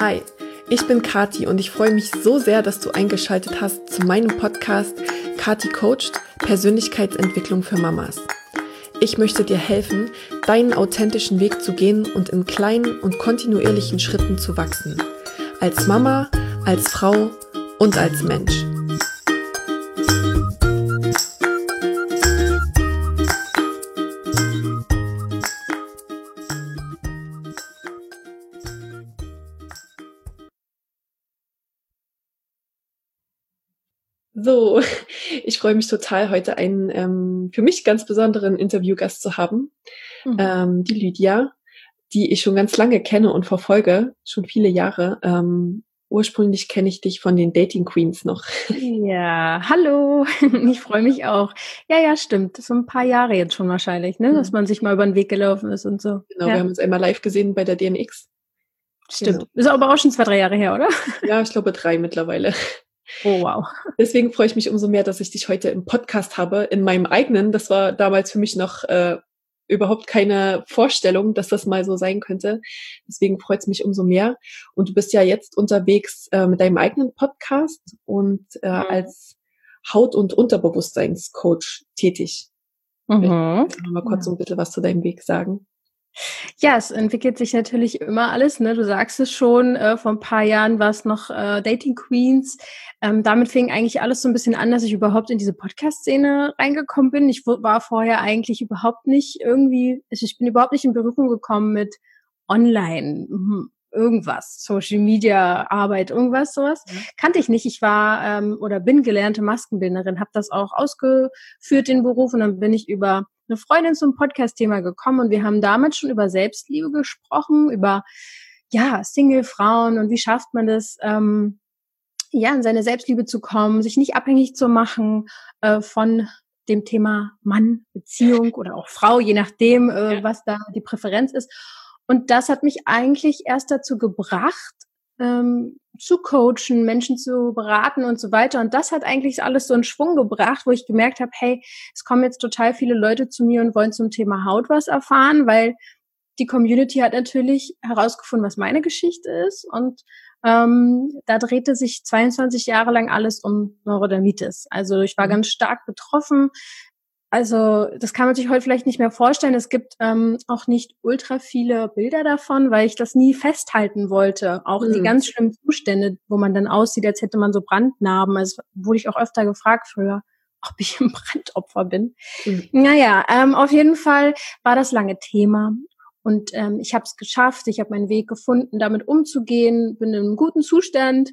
Hi, ich bin Kati und ich freue mich so sehr, dass du eingeschaltet hast zu meinem Podcast Kati Coached Persönlichkeitsentwicklung für Mamas. Ich möchte dir helfen, deinen authentischen Weg zu gehen und in kleinen und kontinuierlichen Schritten zu wachsen. Als Mama, als Frau und als Mensch. So, ich freue mich total, heute einen ähm, für mich ganz besonderen Interviewgast zu haben. Mhm. Ähm, die Lydia, die ich schon ganz lange kenne und verfolge, schon viele Jahre. Ähm, ursprünglich kenne ich dich von den Dating Queens noch. Ja, hallo. Ich freue mich auch. Ja, ja, stimmt. So ein paar Jahre jetzt schon wahrscheinlich, ne? Dass mhm. man sich mal über den Weg gelaufen ist und so. Genau, ja. wir haben uns einmal live gesehen bei der DNX. Stimmt. Genau. Ist aber auch schon zwei, drei Jahre her, oder? Ja, ich glaube drei mittlerweile. Oh, wow. Deswegen freue ich mich umso mehr, dass ich dich heute im Podcast habe, in meinem eigenen. Das war damals für mich noch äh, überhaupt keine Vorstellung, dass das mal so sein könnte. Deswegen freut es mich umso mehr. Und du bist ja jetzt unterwegs äh, mit deinem eigenen Podcast und äh, mhm. als Haut- und Unterbewusstseinscoach tätig. Mhm. Mal kurz ja. so ein bisschen was zu deinem Weg sagen. Ja, es entwickelt sich natürlich immer alles. Ne? Du sagst es schon, äh, vor ein paar Jahren war es noch äh, Dating Queens. Ähm, damit fing eigentlich alles so ein bisschen an, dass ich überhaupt in diese Podcast-Szene reingekommen bin. Ich war vorher eigentlich überhaupt nicht irgendwie, also ich bin überhaupt nicht in Berührung gekommen mit Online, hm, irgendwas, Social Media Arbeit, irgendwas sowas. Mhm. Kannte ich nicht. Ich war ähm, oder bin gelernte Maskenbildnerin, habe das auch ausgeführt, den Beruf, und dann bin ich über eine Freundin zum Podcast-Thema gekommen und wir haben damals schon über Selbstliebe gesprochen, über ja, Single-Frauen und wie schafft man das, ähm, ja, in seine Selbstliebe zu kommen, sich nicht abhängig zu machen äh, von dem Thema Mann, Beziehung oder auch Frau, je nachdem, äh, was da die Präferenz ist. Und das hat mich eigentlich erst dazu gebracht, ähm, zu coachen, Menschen zu beraten und so weiter. Und das hat eigentlich alles so einen Schwung gebracht, wo ich gemerkt habe, hey, es kommen jetzt total viele Leute zu mir und wollen zum Thema Haut was erfahren, weil die Community hat natürlich herausgefunden, was meine Geschichte ist. Und ähm, da drehte sich 22 Jahre lang alles um Neurodermitis. Also ich war mhm. ganz stark betroffen. Also das kann man sich heute vielleicht nicht mehr vorstellen. Es gibt ähm, auch nicht ultra viele Bilder davon, weil ich das nie festhalten wollte. Auch mhm. die ganz schlimmen Zustände, wo man dann aussieht, als hätte man so Brandnarben. Also wurde ich auch öfter gefragt früher, ob ich ein Brandopfer bin. Mhm. Naja, ähm, auf jeden Fall war das lange Thema. Und ähm, ich habe es geschafft, ich habe meinen Weg gefunden, damit umzugehen, bin in einem guten Zustand,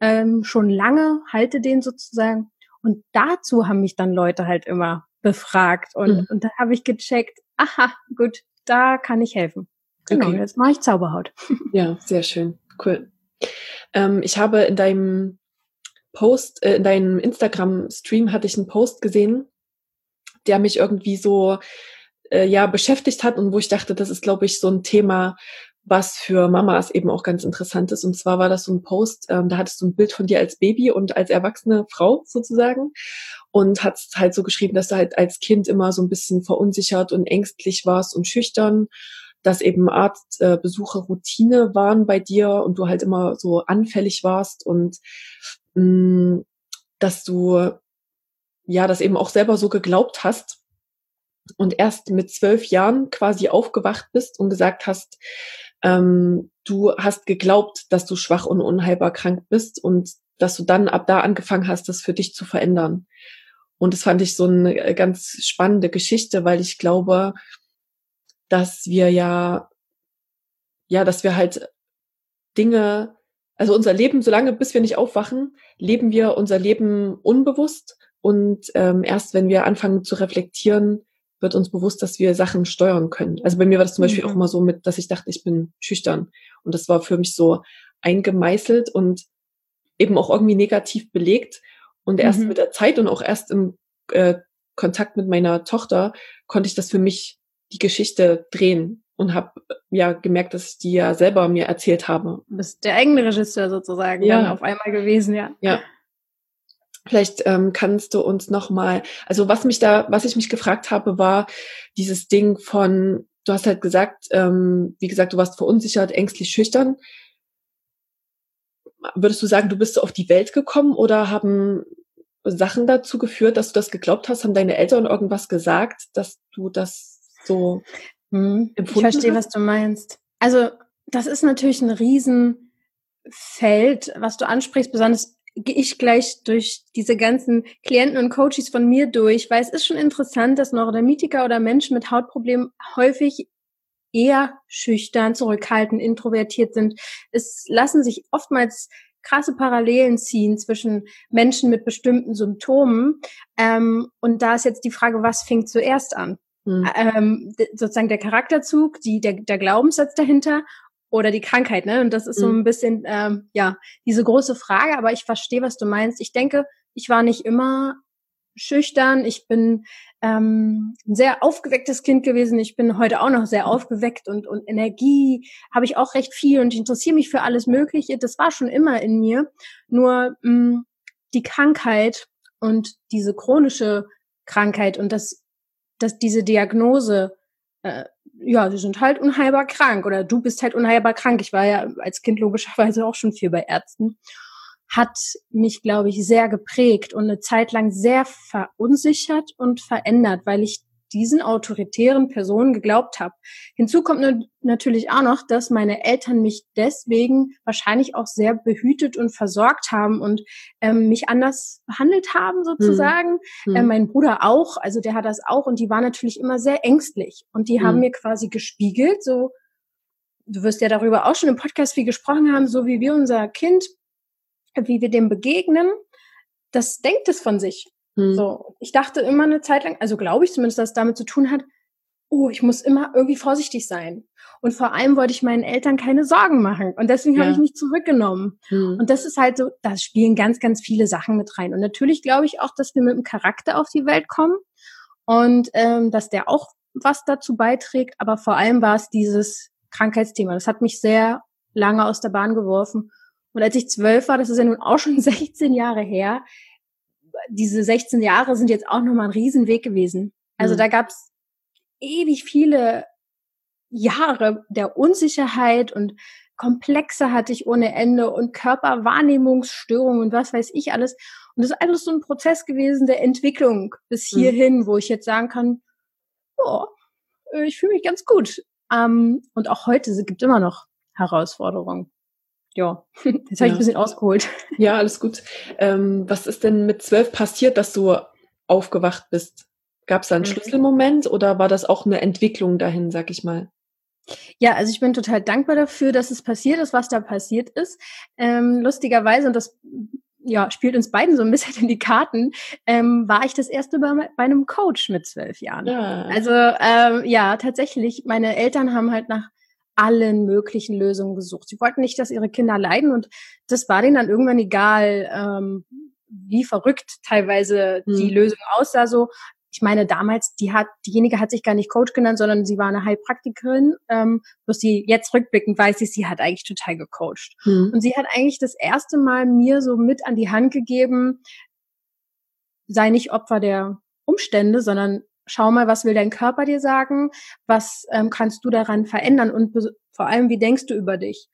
ähm, schon lange, halte den sozusagen. Und dazu haben mich dann Leute halt immer befragt. Und, mhm. und da habe ich gecheckt, aha, gut, da kann ich helfen. Genau, okay. jetzt mache ich Zauberhaut. Ja, sehr schön. Cool. Ähm, ich habe in deinem Post, äh, in deinem Instagram-Stream hatte ich einen Post gesehen, der mich irgendwie so äh, ja beschäftigt hat und wo ich dachte, das ist, glaube ich, so ein Thema, was für Mamas eben auch ganz interessant ist. Und zwar war das so ein Post, ähm, da hattest du ein Bild von dir als Baby und als erwachsene Frau sozusagen und hat halt so geschrieben, dass du halt als Kind immer so ein bisschen verunsichert und ängstlich warst und schüchtern, dass eben Arztbesuche äh, Routine waren bei dir und du halt immer so anfällig warst und mh, mm, dass du ja das eben auch selber so geglaubt hast und erst mit zwölf Jahren quasi aufgewacht bist und gesagt hast, ähm, du hast geglaubt, dass du schwach und unheilbar krank bist und dass du dann ab da angefangen hast, das für dich zu verändern. Und das fand ich so eine äh, ganz spannende Geschichte, weil ich glaube, dass wir ja, ja, dass wir halt Dinge, also unser Leben, solange bis wir nicht aufwachen, leben wir unser Leben unbewusst. Und ähm, erst wenn wir anfangen zu reflektieren, wird uns bewusst, dass wir Sachen steuern können. Also bei mir war das zum Beispiel mhm. auch immer so mit, dass ich dachte, ich bin schüchtern. Und das war für mich so eingemeißelt und eben auch irgendwie negativ belegt. Und erst mhm. mit der Zeit und auch erst im äh, Kontakt mit meiner Tochter konnte ich das für mich die Geschichte drehen und habe ja gemerkt, dass ich die ja selber mir erzählt habe. Du bist der eigene Regisseur sozusagen ja. dann auf einmal gewesen, ja. Ja. Vielleicht ähm, kannst du uns noch mal, also was mich da, was ich mich gefragt habe, war dieses Ding von, du hast halt gesagt, ähm, wie gesagt, du warst verunsichert, ängstlich, schüchtern. Würdest du sagen, du bist so auf die Welt gekommen oder haben Sachen dazu geführt, dass du das geglaubt hast? Haben deine Eltern irgendwas gesagt, dass du das so hm, empfunden Ich verstehe, hast? was du meinst. Also das ist natürlich ein Riesenfeld, was du ansprichst, besonders gehe ich gleich durch diese ganzen Klienten und Coaches von mir durch, weil es ist schon interessant, dass Neurodermitiker oder Menschen mit Hautproblemen häufig eher schüchtern, zurückhaltend, introvertiert sind. Es lassen sich oftmals krasse Parallelen ziehen zwischen Menschen mit bestimmten Symptomen. Ähm, und da ist jetzt die Frage, was fängt zuerst an? Hm. Ähm, sozusagen der Charakterzug, die, der, der Glaubenssatz dahinter oder die Krankheit, ne? Und das ist so hm. ein bisschen, ähm, ja, diese große Frage, aber ich verstehe, was du meinst. Ich denke, ich war nicht immer schüchtern. Ich bin ähm, ein sehr aufgewecktes Kind gewesen. Ich bin heute auch noch sehr aufgeweckt und, und Energie habe ich auch recht viel und ich interessiere mich für alles Mögliche. Das war schon immer in mir. Nur mh, mm, die Krankheit und diese chronische Krankheit und das, dass diese Diagnose, äh, ja, sie sind halt unheilbar krank oder du bist halt unheilbar krank. Ich war ja als Kind logischerweise auch schon viel bei Ärzten hat mich, glaube ich, sehr geprägt und eine Zeit lang sehr verunsichert und verändert, weil ich diesen autoritären Personen geglaubt habe. Hinzu kommt natürlich auch noch, dass meine Eltern mich deswegen wahrscheinlich auch sehr behütet und versorgt haben und ähm, mich anders behandelt haben sozusagen. Hm. Äh, mein Bruder auch, also der hat das auch und die war natürlich immer sehr ängstlich und die hm. haben mir quasi gespiegelt, so du wirst ja darüber auch schon im Podcast viel gesprochen haben, so wie wir unser Kind wie wir dem begegnen, das denkt es von sich. Hm. So, ich dachte immer eine Zeit lang, also glaube ich zumindest, dass es damit zu tun hat, oh, ich muss immer irgendwie vorsichtig sein. Und vor allem wollte ich meinen Eltern keine Sorgen machen. Und deswegen ja. habe ich mich zurückgenommen. Hm. Und das ist halt so, da spielen ganz, ganz viele Sachen mit rein. Und natürlich glaube ich auch, dass wir mit einem Charakter auf die Welt kommen und ähm, dass der auch was dazu beiträgt. Aber vor allem war es dieses Krankheitsthema. Das hat mich sehr lange aus der Bahn geworfen. Und als ich zwölf war, das ist ja nun auch schon 16 Jahre her, diese 16 Jahre sind jetzt auch nochmal ein Riesenweg gewesen. Also mhm. da gab's ewig viele Jahre der Unsicherheit und Komplexe hatte ich ohne Ende und Körperwahrnehmungsstörungen und was weiß ich alles. Und das ist alles so ein Prozess gewesen der Entwicklung bis mhm. hierhin, mhm. wo ich jetzt sagen kann, oh, ich fühle mich ganz gut. Ähm, und auch heute gibt es immer noch Herausforderungen ja, jetzt habe ich ein bisschen ausgeholt. Ja, alles gut. Ähm, was ist denn mit zwölf passiert, dass du aufgewacht bist? Gab es da einen mhm. Schlüsselmoment oder war das auch eine Entwicklung dahin, sag ich mal? Ja, also ich bin total dankbar dafür, dass es passiert ist, was da passiert ist. Ähm, lustigerweise, und das ja, spielt uns beiden so ein bisschen in die Karten, ähm, war ich das erste Mal bei einem Coach mit zwölf Jahren. Ja. Also ähm, ja, tatsächlich, meine Eltern haben halt nach allen möglichen Lösungen gesucht. Sie wollten nicht, dass ihre Kinder leiden und das war denen dann irgendwann egal, ähm, wie verrückt teilweise hm. die Lösung aussah. So, ich meine, damals, die hat, diejenige hat sich gar nicht Coach genannt, sondern sie war eine Heilpraktikerin. Ähm, bloß sie jetzt rückblickend weiß ich, sie hat eigentlich total gecoacht. Hm. Und sie hat eigentlich das erste Mal mir so mit an die Hand gegeben, sei nicht Opfer der Umstände, sondern schau mal, was will dein Körper dir sagen, was ähm, kannst du daran verändern und vor allem, wie denkst du über dich?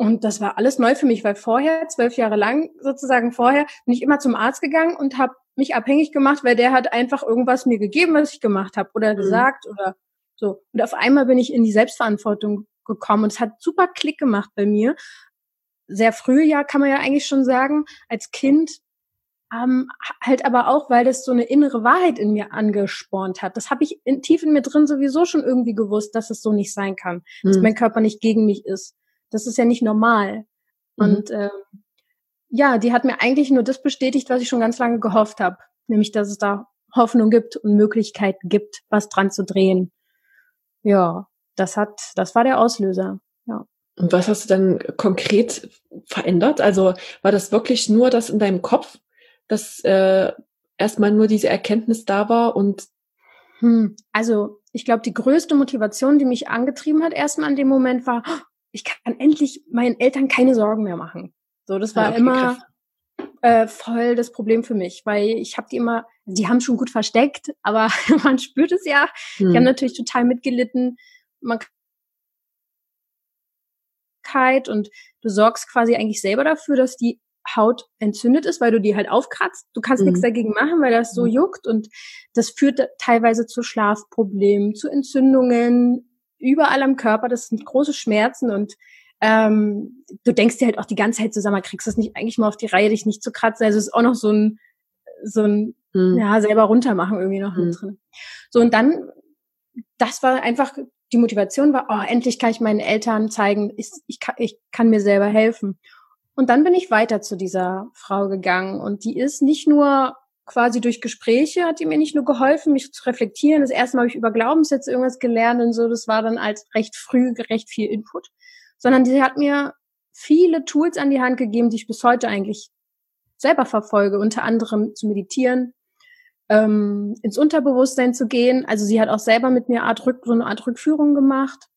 Und das war alles neu für mich, weil vorher, zwölf Jahre lang sozusagen vorher, bin ich immer zum Arzt gegangen und habe mich abhängig gemacht, weil der hat einfach irgendwas mir gegeben, was ich gemacht habe oder mhm. gesagt oder so. Und auf einmal bin ich in die Selbstverantwortung gekommen und es hat super Klick gemacht bei mir. Sehr früh, ja, kann man ja eigentlich schon sagen, als Kind ähm, halt aber auch, weil das so eine innere Wahrheit in mir angespornt hat. Das habe ich in, tief in mir drin sowieso schon irgendwie gewusst, dass es so nicht sein kann, mhm. dass mein Körper nicht gegen mich ist. Das ist ja nicht normal. Mhm. Und ähm, ja, die hat mir eigentlich nur das bestätigt, was ich schon ganz lange gehofft habe, nämlich, dass es da Hoffnung gibt und Möglichkeiten gibt, was dran zu drehen. Ja, das hat, das war der Auslöser. Ja. Und was hast du dann konkret verändert? Also war das wirklich nur das in deinem Kopf, dass äh, erstmal nur diese Erkenntnis da war und hm, also ich glaube, die größte Motivation, die mich angetrieben hat, erstmal an dem Moment war, oh, ich kann endlich meinen Eltern keine Sorgen mehr machen. So, das war ja, okay, immer äh, voll das Problem für mich, weil ich habe die immer, die haben schon gut versteckt, aber man spürt es ja. Hm. Die haben hm. natürlich total mitgelitten. Man und du sorgst quasi eigentlich selber dafür, dass die Haut entzündet ist, weil du die halt aufkratzt. Du kannst mhm. nichts dagegen machen, weil das so mhm. juckt und das führt teilweise zu Schlafproblemen, zu Entzündungen überall am Körper. Das sind große Schmerzen und ähm, du denkst dir halt auch die ganze Zeit zusammen, kriegst das nicht eigentlich mal auf die Reihe, dich nicht zu kratzen. Also es ist auch noch so ein so ein mhm. ja selber runtermachen irgendwie noch mhm. drin. So und dann das war einfach die Motivation war, oh, endlich kann ich meinen Eltern zeigen, ich, ich, kann, ich kann mir selber helfen. Und dann bin ich weiter zu dieser Frau gegangen und die ist nicht nur quasi durch Gespräche hat die mir nicht nur geholfen, mich zu reflektieren. Das erste Mal habe ich über Glaubenssätze irgendwas gelernt und so. Das war dann als recht früh recht viel Input, sondern die hat mir viele Tools an die Hand gegeben, die ich bis heute eigentlich selber verfolge. Unter anderem zu meditieren, ähm, ins Unterbewusstsein zu gehen. Also sie hat auch selber mit mir Art Rück, so eine Art Rückführung gemacht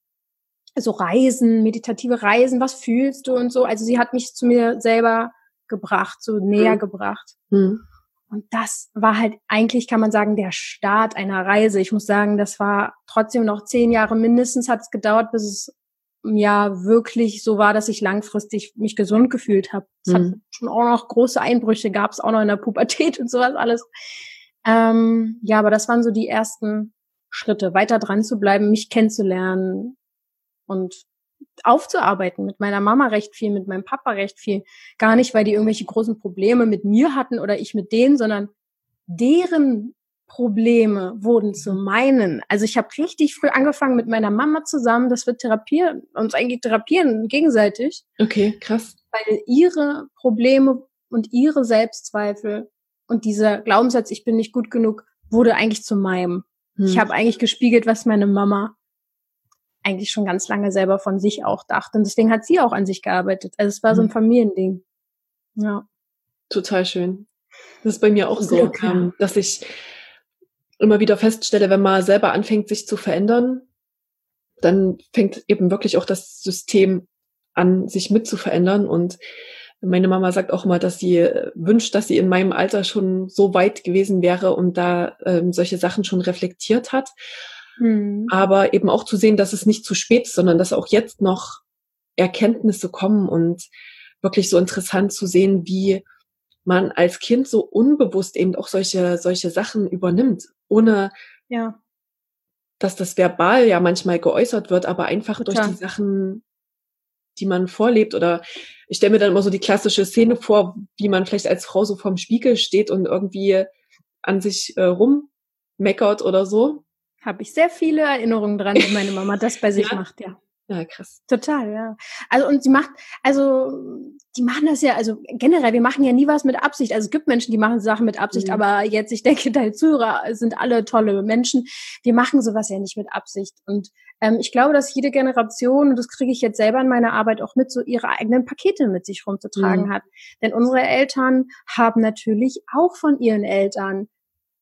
so Reisen, meditative Reisen, was fühlst du und so. Also sie hat mich zu mir selber gebracht, so näher mhm. gebracht. Mhm. Und das war halt eigentlich, kann man sagen, der Start einer Reise. Ich muss sagen, das war trotzdem noch zehn Jahre mindestens hat es gedauert, bis es ja wirklich so war, dass ich langfristig mich gesund gefühlt habe. Es mhm. hat schon auch noch große Einbrüche, gab es auch noch in der Pubertät und sowas alles. Ähm, ja, aber das waren so die ersten Schritte, weiter dran zu bleiben, mich kennenzulernen, und aufzuarbeiten. Mit meiner Mama recht viel, mit meinem Papa recht viel. Gar nicht, weil die irgendwelche großen Probleme mit mir hatten oder ich mit denen, sondern deren Probleme wurden zu mhm. meinen. Also ich habe richtig früh angefangen mit meiner Mama zusammen, dass wir therapieren, uns eigentlich therapieren gegenseitig. Okay, krass. Weil ihre Probleme und ihre Selbstzweifel und dieser Glaubenssatz, ich bin nicht gut genug, wurde eigentlich zu meinem. Hm. Ich habe eigentlich gespiegelt, was meine Mama eigentlich schon ganz lange selber von sich auch dachte. Und deswegen hat sie auch an sich gearbeitet. Also es war so ein mhm. Familiending. Ja. Total schön. Das ist bei mir auch so, ähm, dass ich immer wieder feststelle, wenn man selber anfängt, sich zu verändern, dann fängt eben wirklich auch das System an, sich mit zu verändern. Und meine Mama sagt auch immer, dass sie wünscht, dass sie in meinem Alter schon so weit gewesen wäre und da ähm, solche Sachen schon reflektiert hat. Mhm. Aber eben auch zu sehen, dass es nicht zu spät ist, sondern dass auch jetzt noch Erkenntnisse kommen und wirklich so interessant zu sehen, wie man als Kind so unbewusst eben auch solche, solche Sachen übernimmt, ohne ja. dass das verbal ja manchmal geäußert wird, aber einfach Total. durch die Sachen, die man vorlebt. Oder ich stelle mir dann immer so die klassische Szene vor, wie man vielleicht als Frau so vorm Spiegel steht und irgendwie an sich äh, rummeckert oder so. Habe ich sehr viele Erinnerungen dran, wie meine Mama das bei sich ja. macht, ja. Ja, krass. Total, ja. Also und sie macht, also die machen das ja, also generell, wir machen ja nie was mit Absicht. Also es gibt Menschen, die machen Sachen mit Absicht, mhm. aber jetzt, ich denke, deine Zuhörer sind alle tolle Menschen. Wir machen sowas ja nicht mit Absicht. Und ähm, ich glaube, dass jede Generation, und das kriege ich jetzt selber in meiner Arbeit auch mit, so ihre eigenen Pakete mit sich rumzutragen mhm. hat. Denn unsere Eltern haben natürlich auch von ihren Eltern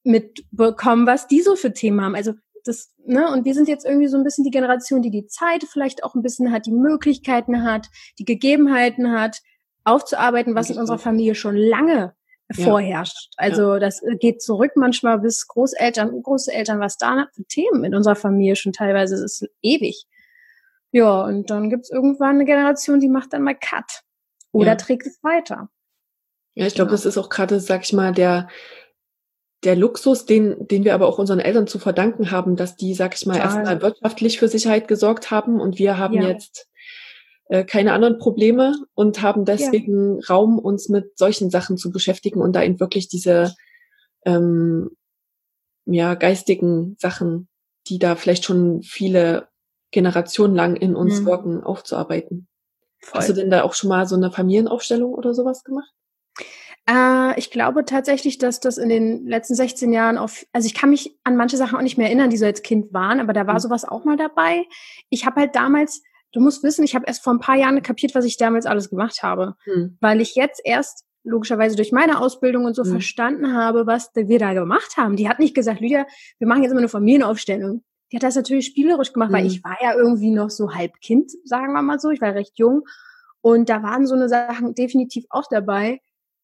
mitbekommen, was die so für Themen haben. Also das, ne, und wir sind jetzt irgendwie so ein bisschen die Generation, die die Zeit vielleicht auch ein bisschen hat, die Möglichkeiten hat, die Gegebenheiten hat, aufzuarbeiten, was in unserer Familie schon lange ja. vorherrscht. Also ja. das geht zurück manchmal bis Großeltern, Großeltern, was da für Themen in unserer Familie schon teilweise ist ewig. Ja, und dann gibt's irgendwann eine Generation, die macht dann mal Cut oder ja. trägt es weiter. Ja, ich glaube, genau. das ist auch gerade, sag ich mal, der der Luxus, den, den wir aber auch unseren Eltern zu verdanken haben, dass die, sag ich mal, erstmal wirtschaftlich für Sicherheit gesorgt haben und wir haben ja. jetzt äh, keine anderen Probleme und haben deswegen ja. Raum, uns mit solchen Sachen zu beschäftigen und da eben wirklich diese ähm, ja, geistigen Sachen, die da vielleicht schon viele Generationen lang in uns mhm. wirken, aufzuarbeiten. Voll. Hast du denn da auch schon mal so eine Familienaufstellung oder sowas gemacht? Äh, ich glaube tatsächlich, dass das in den letzten 16 Jahren auf, also ich kann mich an manche Sachen auch nicht mehr erinnern, die so als Kind waren, aber da war mhm. sowas auch mal dabei. Ich habe halt damals, du musst wissen, ich habe erst vor ein paar Jahren kapiert, was ich damals alles gemacht habe, mhm. weil ich jetzt erst logischerweise durch meine Ausbildung und so mhm. verstanden habe, was wir da gemacht haben. Die hat nicht gesagt, Lydia, wir machen jetzt immer eine Familienaufstellung. Die hat das natürlich spielerisch gemacht, weil mhm. ich war ja irgendwie noch so halb Kind, sagen wir mal so. Ich war recht jung. Und da waren so eine Sachen definitiv auch dabei,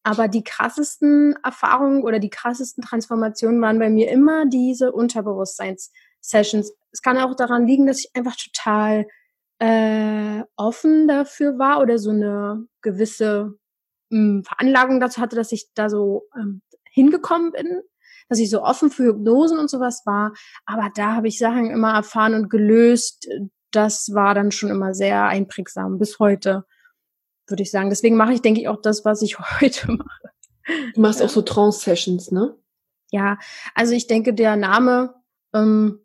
aber die krassesten Erfahrungen oder die krassesten Transformationen waren bei mir immer diese Unterbewusstseins-Sessions. Es kann auch daran liegen, dass ich einfach total äh, offen dafür war oder so eine gewisse mh, hm, Veranlagung dazu hatte, dass ich da so ähm, hingekommen bin, dass ich so offen für Hypnosen und sowas war. Aber da habe ich Sachen immer erfahren und gelöst. Das war dann schon immer sehr einprägsam bis heute, würde ich sagen. Deswegen mache ich, denke ich, auch das, was ich heute mache. Du machst ja. auch so Trance-Sessions, ne? Ja, also ich denke, der Name ähm,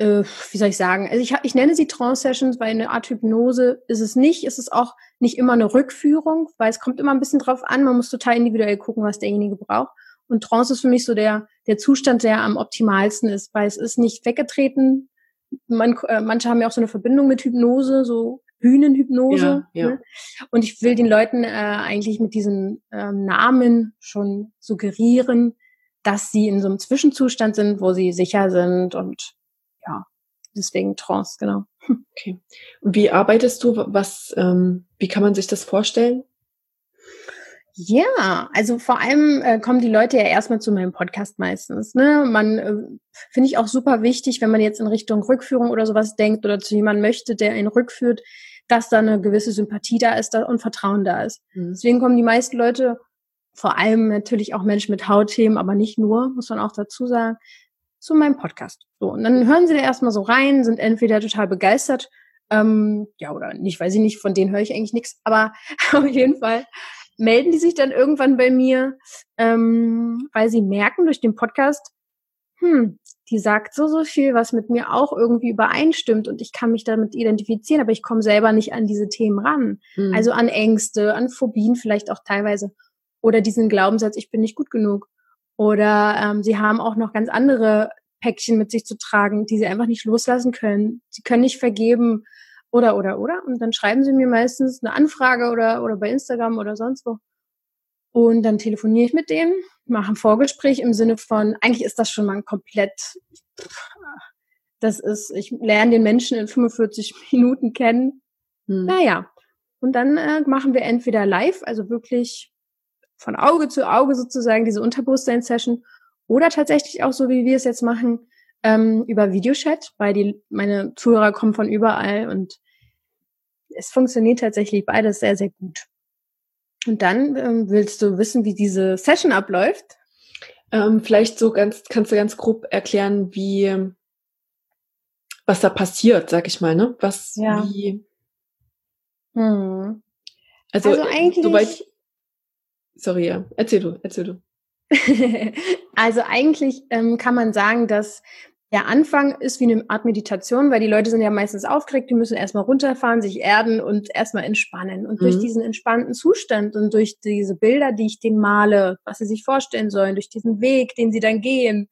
äh, wie soll ich sagen, also ich, ich nenne sie Trance-Sessions, weil eine Art Hypnose ist es nicht. Es ist auch nicht immer eine Rückführung, weil es kommt immer ein bisschen drauf an. Man muss total individuell gucken, was derjenige braucht. Und Trance ist für mich so der, der Zustand, der am optimalsten ist, weil es ist nicht weggetreten. Man, äh, manche haben ja auch so eine Verbindung mit Hypnose, so Bühnenhypnose. Ja, ja. Ne? Und ich will den Leuten äh, eigentlich mit diesem ähm, Namen schon suggerieren, dass sie in so einem Zwischenzustand sind, wo sie sicher sind und ja, deswegen Trance, genau. Okay. Wie arbeitest du? Was, ähm, wie kann man sich das vorstellen? Ja, also vor allem äh, kommen die Leute ja erstmal zu meinem Podcast meistens. Ne? Man äh, finde ich auch super wichtig, wenn man jetzt in Richtung Rückführung oder sowas denkt oder zu jemandem möchte, der ihn rückführt, dass da eine gewisse Sympathie da ist da, und Vertrauen da ist. Mhm. Deswegen kommen die meisten Leute, vor allem natürlich auch Menschen mit Hautthemen, aber nicht nur, muss man auch dazu sagen, zu meinem Podcast. So, und dann hören sie da erstmal so rein, sind entweder total begeistert, ähm, ja, oder nicht, weiß ich nicht, von denen höre ich eigentlich nichts, aber auf jeden Fall melden die sich dann irgendwann bei mir, ähm, weil sie merken durch den Podcast, hm, die sagt so, so viel, was mit mir auch irgendwie übereinstimmt und ich kann mich damit identifizieren, aber ich komme selber nicht an diese Themen ran. Mhm. Also an Ängste, an Phobien vielleicht auch teilweise. Oder diesen Glaubenssatz, ich bin nicht gut genug. Oder ähm, sie haben auch noch ganz andere Päckchen mit sich zu tragen, die sie einfach nicht loslassen können. Sie können nicht vergeben oder, oder, oder. Und dann schreiben sie mir meistens eine Anfrage oder, oder bei Instagram oder sonst wo. Und dann telefoniere ich mit denen, mache ein Vorgespräch im Sinne von, eigentlich ist das schon mal ein komplett, das ist, ich lerne den Menschen in 45 Minuten kennen. Hm. Naja. Und dann äh, machen wir entweder live, also wirklich von Auge zu Auge sozusagen diese Unterbewusstsein-Session oder tatsächlich auch so, wie wir es jetzt machen, ähm, über Videochat, weil die, meine Zuhörer kommen von überall und es funktioniert tatsächlich beides sehr, sehr gut. Und dann ähm, willst du wissen, wie diese Session abläuft? Ähm, vielleicht so ganz, kannst du ganz grob erklären, wie, was da passiert, sag ich mal, ne? Was, ja. wie. Hm. Also, also eigentlich, soweit, Sorry, ja. Erzähl du, erzähl du. also eigentlich ähm, kann man sagen, dass der Anfang ist wie eine Art Meditation, weil die Leute sind ja meistens aufgeregt, die müssen erstmal runterfahren, sich erden und erstmal entspannen. Und mhm. durch diesen entspannten Zustand und durch diese Bilder, die ich denen male, was sie sich vorstellen sollen, durch diesen Weg, den sie dann gehen,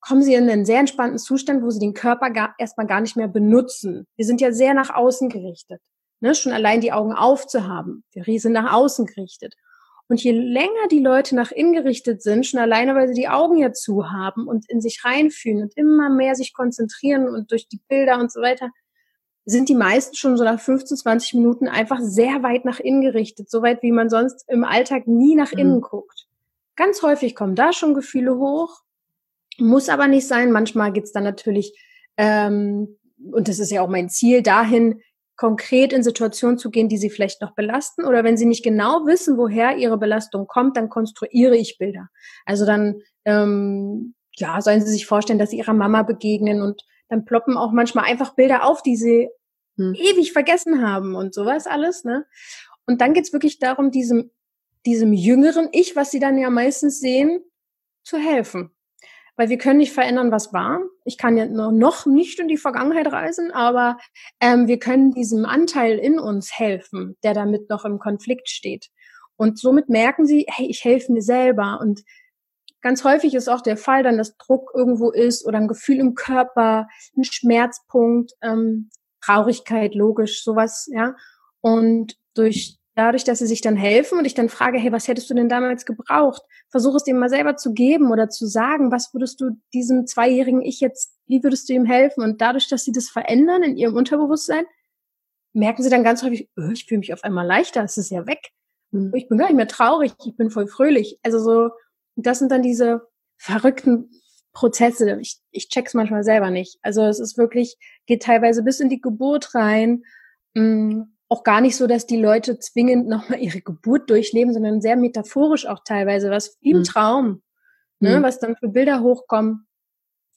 kommen sie in einen sehr entspannten Zustand, wo sie den Körper gar, erstmal gar nicht mehr benutzen. Wir sind ja sehr nach außen gerichtet. Ne? Schon allein die Augen aufzuhaben. Wir sind nach außen gerichtet. Und je länger die Leute nach innen gerichtet sind, schon alleine, weil sie die Augen ja zu haben und in sich reinfühlen und immer mehr sich konzentrieren und durch die Bilder und so weiter, sind die meisten schon so nach 15, 20 Minuten einfach sehr weit nach innen gerichtet, so weit, wie man sonst im Alltag nie nach innen mhm. guckt. Ganz häufig kommen da schon Gefühle hoch, muss aber nicht sein. Manchmal geht's dann natürlich, ähm, und das ist ja auch mein Ziel, dahin, konkret in Situationen zu gehen, die sie vielleicht noch belasten. Oder wenn sie nicht genau wissen, woher ihre Belastung kommt, dann konstruiere ich Bilder. Also dann, ähm, ja, sollen sie sich vorstellen, dass sie ihrer Mama begegnen und dann ploppen auch manchmal einfach Bilder auf, die sie hm. ewig vergessen haben und sowas alles. Ne? Und dann geht's wirklich darum, diesem, diesem jüngeren Ich, was sie dann ja meistens sehen, zu helfen weil wir können nicht verändern, was war. Ich kann ja noch nicht in die Vergangenheit reisen, aber ähm, wir können diesem Anteil in uns helfen, der damit noch im Konflikt steht. Und somit merken sie, hey, ich helfe mir selber. Und ganz häufig ist auch der Fall dann, dass Druck irgendwo ist oder ein Gefühl im Körper, ein Schmerzpunkt, ähm, Traurigkeit, logisch, sowas, ja. Und durch dadurch, dass sie sich dann helfen und ich dann frage, hey, was hättest du denn damals gebraucht? Versuche es dem mal selber zu geben oder zu sagen, was würdest du diesem zweijährigen Ich jetzt, wie würdest du ihm helfen? Und dadurch, dass sie das verändern in ihrem Unterbewusstsein, merken sie dann ganz häufig, oh, ich fühle mich auf einmal leichter, es ist ja weg. Mhm. Ich bin gar nicht mehr traurig, ich bin voll fröhlich. Also so, das sind dann diese verrückten Prozesse. Ich, ich check's manchmal selber nicht. Also es ist wirklich, geht teilweise bis in die Geburt rein. Mh, mm, auch gar nicht so, dass die Leute zwingend nochmal ihre Geburt durchleben, sondern sehr metaphorisch auch teilweise, was im mhm. Traum, ne, mhm. was dann für Bilder hochkommen.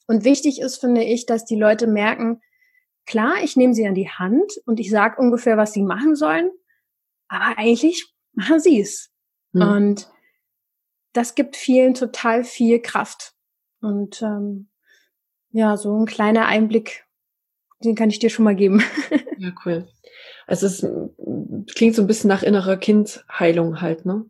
Und wichtig ist, finde ich, dass die Leute merken, klar, ich nehme sie an die Hand und ich sage ungefähr, was sie machen sollen, aber eigentlich machen sie es. Mhm. Und das gibt vielen total viel Kraft. Und ähm, ja, so ein kleiner Einblick, den kann ich dir schon mal geben. Ja, cool. Also es klingt so ein bisschen nach innerer Kindheilung halt, ne?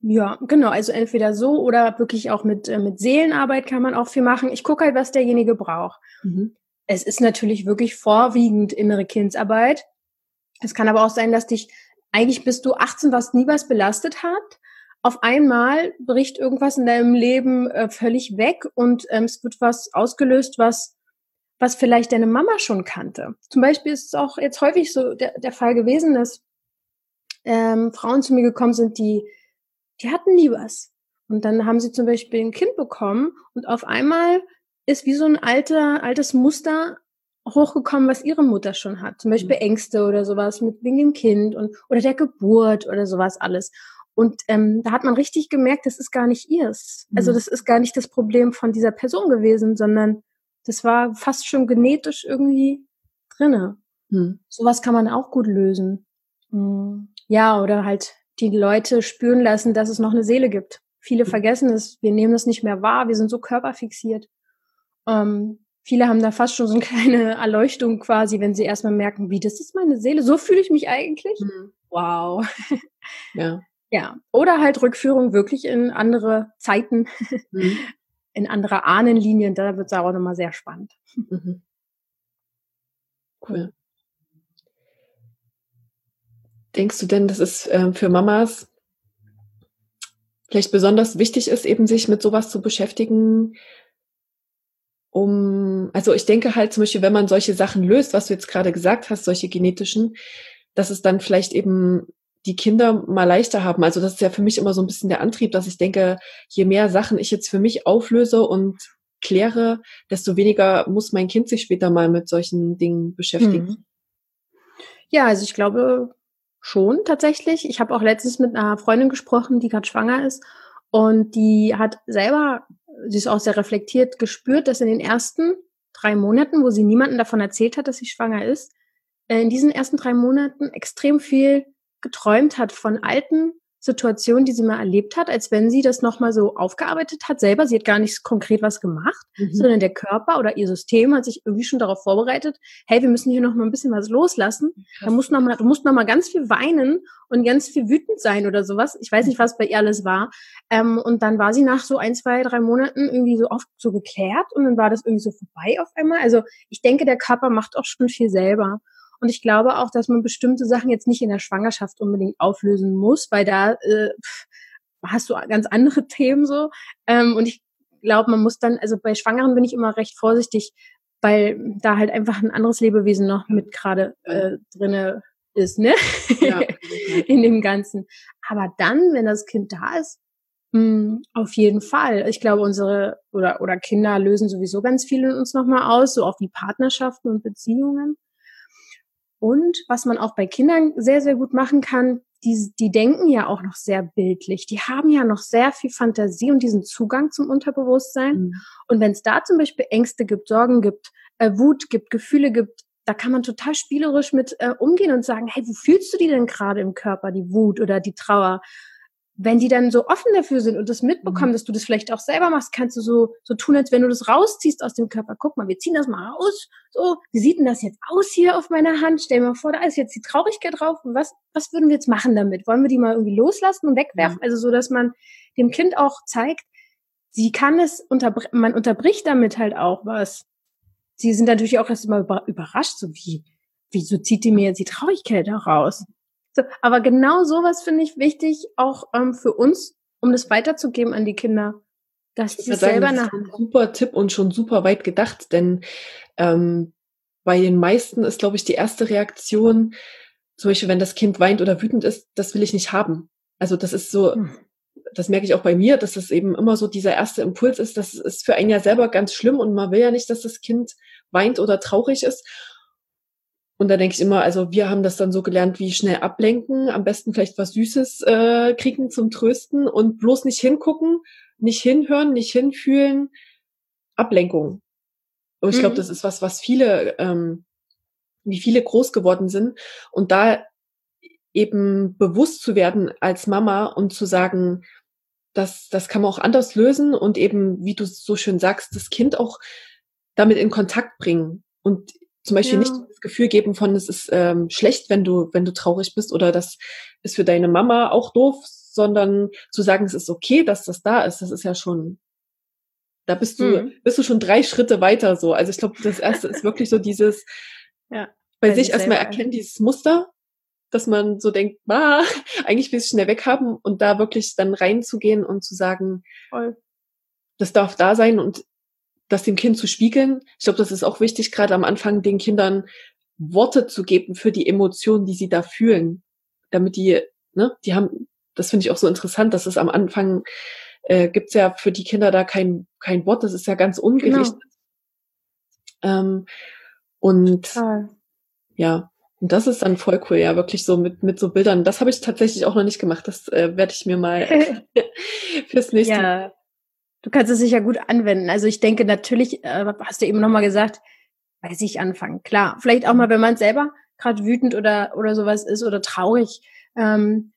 Ja, genau. Also entweder so oder wirklich auch mit, äh, mit Seelenarbeit kann man auch viel machen. Ich gucke halt, was derjenige braucht. Mhm. Es ist natürlich wirklich vorwiegend innere Kindsarbeit. Es kann aber auch sein, dass dich eigentlich bis du 18 warst, nie was belastet hat auf einmal bricht irgendwas in deinem Leben äh, völlig weg und ähm, es wird was ausgelöst, was was vielleicht deine Mama schon kannte. Zum Beispiel ist es auch jetzt häufig so der, der Fall gewesen, dass ähm, Frauen zu mir gekommen sind, die die hatten nie was und dann haben sie zum Beispiel ein Kind bekommen und auf einmal ist wie so ein alter altes Muster hochgekommen, was ihre Mutter schon hat. Zum Beispiel mhm. Ängste oder sowas mit wegen dem Kind und oder der Geburt oder sowas alles. Und ähm, da hat man richtig gemerkt, das ist gar nicht ihrs. Also mhm. Also das ist gar nicht das Problem von dieser Person gewesen, sondern das war fast schon genetisch irgendwie drinne. Mhm. Sowas kann man auch gut lösen. Mhm. Ja, oder halt die Leute spüren lassen, dass es noch eine Seele gibt. Viele mhm. vergessen es, wir nehmen das nicht mehr wahr, wir sind so körperfixiert. Ähm, viele haben da fast schon so eine kleine Erleuchtung quasi, wenn sie erstmal merken, wie, das ist meine Seele, so fühle ich mich eigentlich. Mhm. Wow. Ja. Ja, oder halt Rückführung wirklich in andere Zeiten, mhm. in andere Ahnenlinien, da wird es auch nochmal sehr spannend. Mhm. Cool. Denkst du denn, dass es äh, für Mamas vielleicht besonders wichtig ist, eben sich mit sowas zu beschäftigen? Um, also ich denke halt zum Beispiel, wenn man solche Sachen löst, was du jetzt gerade gesagt hast, solche genetischen, dass es dann vielleicht eben die Kinder mal leichter haben. Also das ist ja für mich immer so ein bisschen der Antrieb, dass ich denke, je mehr Sachen ich jetzt für mich auflöse und kläre, desto weniger muss mein Kind sich später mal mit solchen Dingen beschäftigen. Hm. Ja, also ich glaube schon tatsächlich. Ich habe auch letztens mit einer Freundin gesprochen, die gerade schwanger ist und die hat selber, sie ist auch sehr reflektiert, gespürt, dass in den ersten drei Monaten, wo sie niemandem davon erzählt hat, dass sie schwanger ist, äh, in diesen ersten drei Monaten extrem viel geträumt hat von alten Situationen, die sie mal erlebt hat, als wenn sie das nochmal so aufgearbeitet hat selber. Sie hat gar nicht konkret was gemacht, mhm. sondern der Körper oder ihr System hat sich irgendwie schon darauf vorbereitet, hey, wir müssen hier nochmal ein bisschen was loslassen. Da musst noch mal, du musst nochmal ganz viel weinen und ganz viel wütend sein oder sowas. Ich weiß nicht, was bei ihr alles war. Ähm, und dann war sie nach so ein, zwei, drei Monaten irgendwie so oft so geklärt und dann war das irgendwie so vorbei auf einmal. Also ich denke, der Körper macht auch schon viel selber. Und ich glaube auch, dass man bestimmte Sachen jetzt nicht in der Schwangerschaft unbedingt auflösen muss, weil da äh, hast du ganz andere Themen so. Ähm, und ich glaube, man muss dann, also bei Schwangeren bin ich immer recht vorsichtig, weil da halt einfach ein anderes Lebewesen noch mit gerade äh, drinne ist, ne? Ja. in dem Ganzen. Aber dann, wenn das Kind da ist, mh, hm, auf jeden Fall. Ich glaube, unsere oder oder Kinder lösen sowieso ganz viel in uns nochmal aus, so auch wie Partnerschaften und Beziehungen. Und was man auch bei Kindern sehr, sehr gut machen kann, die, die denken ja auch noch sehr bildlich. Die haben ja noch sehr viel Fantasie und diesen Zugang zum Unterbewusstsein. Mhm. Und wenn es da zum Beispiel Ängste gibt, Sorgen gibt, äh, Wut gibt, Gefühle gibt, da kann man total spielerisch mit äh, umgehen und sagen, hey, wo fühlst du die denn gerade im Körper, die Wut oder die Trauer? Wenn die dann so offen dafür sind und das mitbekommen, mhm. dass du das vielleicht auch selber machst, kannst du so, so tun, als wenn du das rausziehst aus dem Körper. Guck mal, wir ziehen das mal raus. So, wie sieht denn das jetzt aus hier auf meiner Hand? Stell dir mal vor, da ist jetzt die Traurigkeit drauf. Und was, was würden wir jetzt machen damit? Wollen wir die mal irgendwie loslassen und wegwerfen? Mhm. Also so, dass man dem Kind auch zeigt, sie kann es, unterbr man unterbricht damit halt auch was. Sie sind natürlich auch erst mal überrascht, so wie, wieso zieht die mir jetzt die Traurigkeit da raus? So, aber genau sowas finde ich wichtig, auch ähm, für uns, um das weiterzugeben an die Kinder. Dass sie selber sagen, das ist ein super Tipp und schon super weit gedacht, denn ähm, bei den meisten ist, glaube ich, die erste Reaktion, zum Beispiel, wenn das Kind weint oder wütend ist, das will ich nicht haben. Also das ist so, hm. das merke ich auch bei mir, dass das eben immer so dieser erste Impuls ist, das ist für einen ja selber ganz schlimm und man will ja nicht, dass das Kind weint oder traurig ist. Und da denke ich immer, also wir haben das dann so gelernt, wie schnell ablenken, am besten vielleicht was Süßes äh, kriegen zum Trösten und bloß nicht hingucken, nicht hinhören, nicht hinfühlen. Ablenkung. Und ich glaube, mhm. das ist was, was viele, ähm, wie viele groß geworden sind. Und da eben bewusst zu werden als Mama und zu sagen, das, das kann man auch anders lösen und eben, wie du so schön sagst, das Kind auch damit in Kontakt bringen und zum Beispiel ja. nicht das Gefühl geben von, es ist ähm, schlecht, wenn du, wenn du traurig bist oder das ist für deine Mama auch doof, sondern zu sagen, es ist okay, dass das da ist, das ist ja schon, da bist du, hm. bist du schon drei Schritte weiter so. Also ich glaube, das erste ist wirklich so dieses ja, bei sich erstmal erkennen, dieses Muster, dass man so denkt, ah, eigentlich will ich es schnell weghaben und da wirklich dann reinzugehen und zu sagen, Voll. das darf da sein und das dem Kind zu spiegeln. Ich glaube, das ist auch wichtig, gerade am Anfang den Kindern Worte zu geben für die Emotionen, die sie da fühlen, damit die, ne, die haben, das finde ich auch so interessant, dass es am Anfang äh, gibt's ja für die Kinder da kein kein Wort, das ist ja ganz ungerichtet. Genau. Ähm, und Total. ja, und das ist dann voll cool, ja, wirklich so mit, mit so Bildern. Das habe ich tatsächlich auch noch nicht gemacht. Das äh, werde ich mir mal fürs nächste ja. Mal. Du kannst es sicher gut anwenden. Also ich denke natürlich, äh, hast du eben nochmal gesagt, bei sich anfangen. Klar, vielleicht auch mal, wenn man selber gerade wütend oder, oder sowas ist oder traurig. Ähm,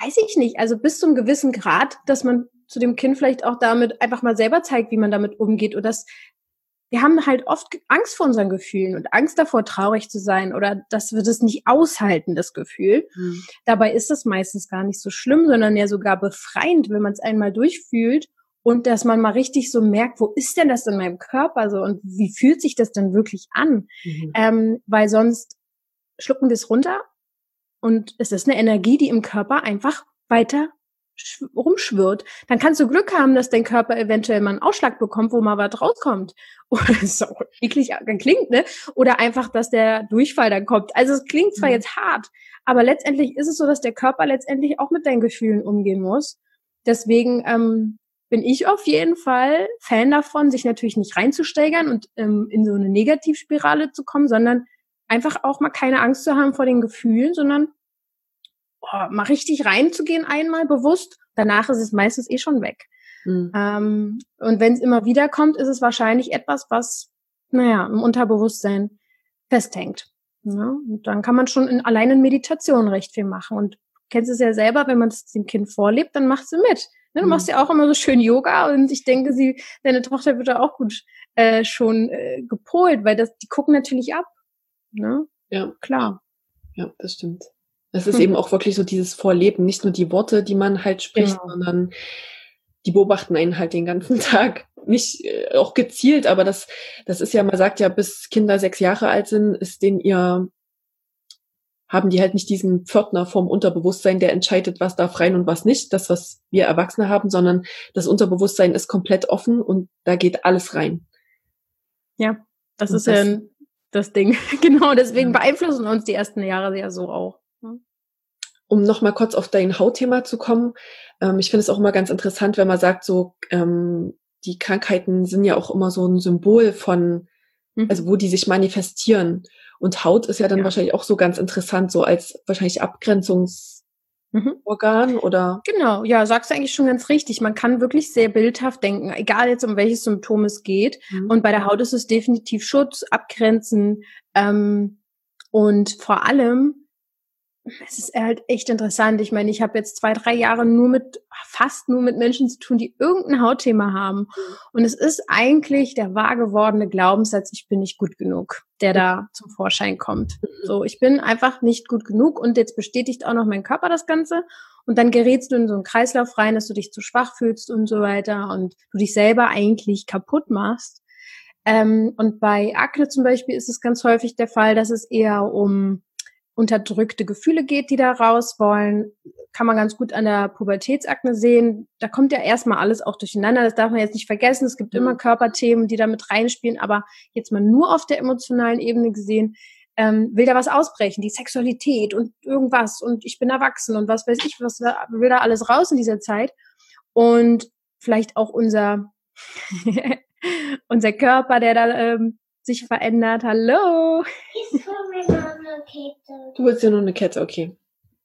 weiß ich nicht. Also bis zu einem gewissen Grad, dass man zu dem Kind vielleicht auch damit einfach mal selber zeigt, wie man damit umgeht oder dass wir haben halt oft Angst vor unseren Gefühlen und Angst davor, traurig zu sein oder dass wir das nicht aushalten, das Gefühl. Mhm. Dabei ist das meistens gar nicht so schlimm, sondern ja sogar befreiend, wenn man es einmal durchfühlt und dass man mal richtig so merkt, wo ist denn das in meinem Körper so und wie fühlt sich das denn wirklich an? Mhm. Ähm, weil sonst schlucken wir es runter und es ist eine Energie, die im Körper einfach weiter rumschwirrt, dann kannst du Glück haben, dass dein Körper eventuell mal einen Ausschlag bekommt, wo mal was rauskommt. Oder so eklig klingt, ne? Oder einfach, dass der Durchfall dann kommt. Also es klingt zwar mhm. jetzt hart, aber letztendlich ist es so, dass der Körper letztendlich auch mit deinen Gefühlen umgehen muss. Deswegen ähm, bin ich auf jeden Fall Fan davon, sich natürlich nicht reinzusteigern und ähm, in so eine Negativspirale zu kommen, sondern einfach auch mal keine Angst zu haben vor den Gefühlen, sondern oh, mal richtig reinzugehen einmal bewusst. Danach ist es meistens eh schon weg. Mhm. Ähm, und wenn es immer wieder kommt, ist es wahrscheinlich etwas, was, naja, im Unterbewusstsein festhängt. Ja, und dann kann man schon in, allein in Meditation recht viel machen. Und du kennst es ja selber, wenn man es dem Kind vorlebt, dann machst du mit. Ne, du mhm. machst ja auch immer so schön Yoga und ich denke, sie, deine Tochter wird da auch gut äh, schon äh, gepolt, weil das, die gucken natürlich ab. Ne? Ja, klar. Ja, das stimmt. Es ist mhm. eben auch wirklich so dieses Vorleben, nicht nur die Worte, die man halt spricht, genau. sondern die beobachten einen halt den ganzen Tag. Nicht äh, auch gezielt, aber das, das ist ja, man sagt ja, bis Kinder sechs Jahre alt sind, ist den ihr, haben die halt nicht diesen Pförtner vom Unterbewusstsein, der entscheidet, was darf rein und was nicht, das, was wir Erwachsene haben, sondern das Unterbewusstsein ist komplett offen und da geht alles rein. Ja, das und ist das, ja das Ding. genau, deswegen ja. beeinflussen uns die ersten Jahre ja so auch um nochmal kurz auf dein Hautthema zu kommen, ähm, ich finde es auch immer ganz interessant, wenn man sagt, so ähm, die Krankheiten sind ja auch immer so ein Symbol von, mhm. also wo die sich manifestieren. Und Haut ist ja dann ja. wahrscheinlich auch so ganz interessant, so als wahrscheinlich Abgrenzungsorgan mhm. oder? Genau, ja, sagst du eigentlich schon ganz richtig. Man kann wirklich sehr bildhaft denken, egal jetzt um welches Symptom es geht. Mhm. Und bei der Haut ist es definitiv Schutz, Abgrenzen ähm, und vor allem es ist halt echt interessant. Ich meine, ich habe jetzt zwei, drei Jahre nur mit, fast nur mit Menschen zu tun, die irgendein Hautthema haben. Und es ist eigentlich der wahr gewordene Glaubenssatz, ich bin nicht gut genug, der da zum Vorschein kommt. So, ich bin einfach nicht gut genug und jetzt bestätigt auch noch mein Körper das Ganze. Und dann gerätst du in so einen Kreislauf rein, dass du dich zu schwach fühlst und so weiter und du dich selber eigentlich kaputt machst. Ähm, und bei Akne zum Beispiel ist es ganz häufig der Fall, dass es eher um unterdrückte Gefühle geht, die da raus wollen, kann man ganz gut an der Pubertätsakne sehen. Da kommt ja erstmal alles auch durcheinander. Das darf man jetzt nicht vergessen. Es gibt immer Körperthemen, die da mit reinspielen. Aber jetzt mal nur auf der emotionalen Ebene gesehen, ähm, will da was ausbrechen, die Sexualität und irgendwas und ich bin erwachsen und was weiß ich, was will da alles raus in dieser Zeit. Und vielleicht auch unser, unser Körper, der da ähm, sich verändert. Hallo! Du willst ja nur eine Kette, okay.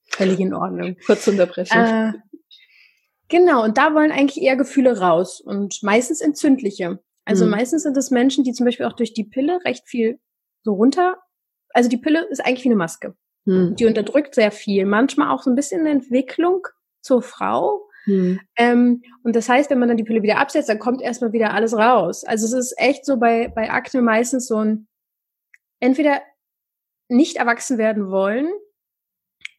Völlig in Ordnung. Kurz unterbrechen. Äh, genau, und da wollen eigentlich eher Gefühle raus und meistens entzündliche. Also hm. meistens sind es Menschen, die zum Beispiel auch durch die Pille recht viel so runter. Also die Pille ist eigentlich wie eine Maske. Hm. Die unterdrückt sehr viel. Manchmal auch so ein bisschen eine Entwicklung zur Frau. Hm. Ähm, und das heißt, wenn man dann die Pille wieder absetzt, dann kommt erstmal wieder alles raus. Also es ist echt so bei, bei Akne meistens so ein, entweder nicht erwachsen werden wollen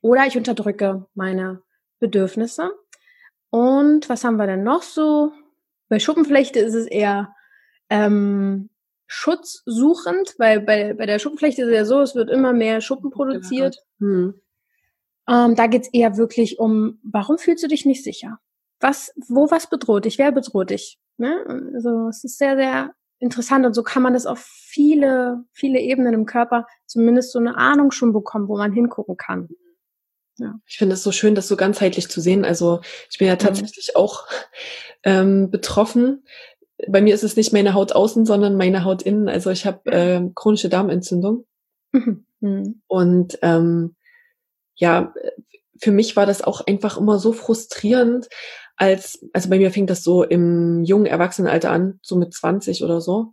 oder ich unterdrücke meine Bedürfnisse. Und was haben wir denn noch so? Bei Schuppenflechte ist es eher ähm, schutzsuchend, weil bei, bei der Schuppenflechte ist es ja so, es wird immer mehr Schuppen produziert. Hm. Ähm, da geht's eher wirklich um, warum fühlst du dich nicht sicher? Was, wo was bedroht dich? Wer bedroht dich? Ne? Also es ist sehr, sehr interessant und so kann man das auf viele, viele Ebenen im Körper zumindest so eine Ahnung schon bekommen, wo man hingucken kann. Ja. Ich finde es so schön, das so ganzheitlich zu sehen. Also ich bin ja mhm. tatsächlich mhm. auch ähm, betroffen bei mir ist es nicht meine Haut außen, sondern meine Haut innen. Also ich habe äh, chronische Darmentzündung. Mhm. mhm. Und ähm, ja, für mich war das auch einfach immer so frustrierend, als, also bei mir fing das so im jungen Erwachsenenalter an, so mit 20 oder so.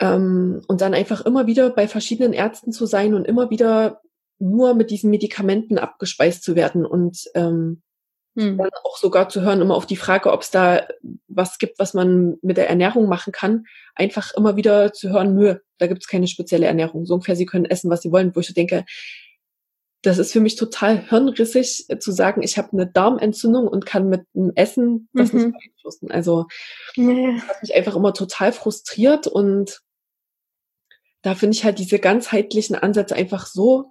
Ähm, und dann einfach immer wieder bei verschiedenen Ärzten zu sein und immer wieder nur mit diesen Medikamenten abgespeist zu werden und ähm, hm. Dann auch sogar zu hören, immer auf die Frage, ob es da was gibt, was man mit der Ernährung machen kann, einfach immer wieder zu hören, nö, da gibt es keine spezielle Ernährung. So ungefähr, sie können essen, was sie wollen, wo ich denke, das ist für mich total hirnrissig äh, zu sagen, ich habe eine Darmentzündung und kann mit dem Essen das mhm. nicht beeinflussen. Also nee. das hat mich einfach immer total frustriert und da finde ich halt diese ganzheitlichen Ansätze einfach so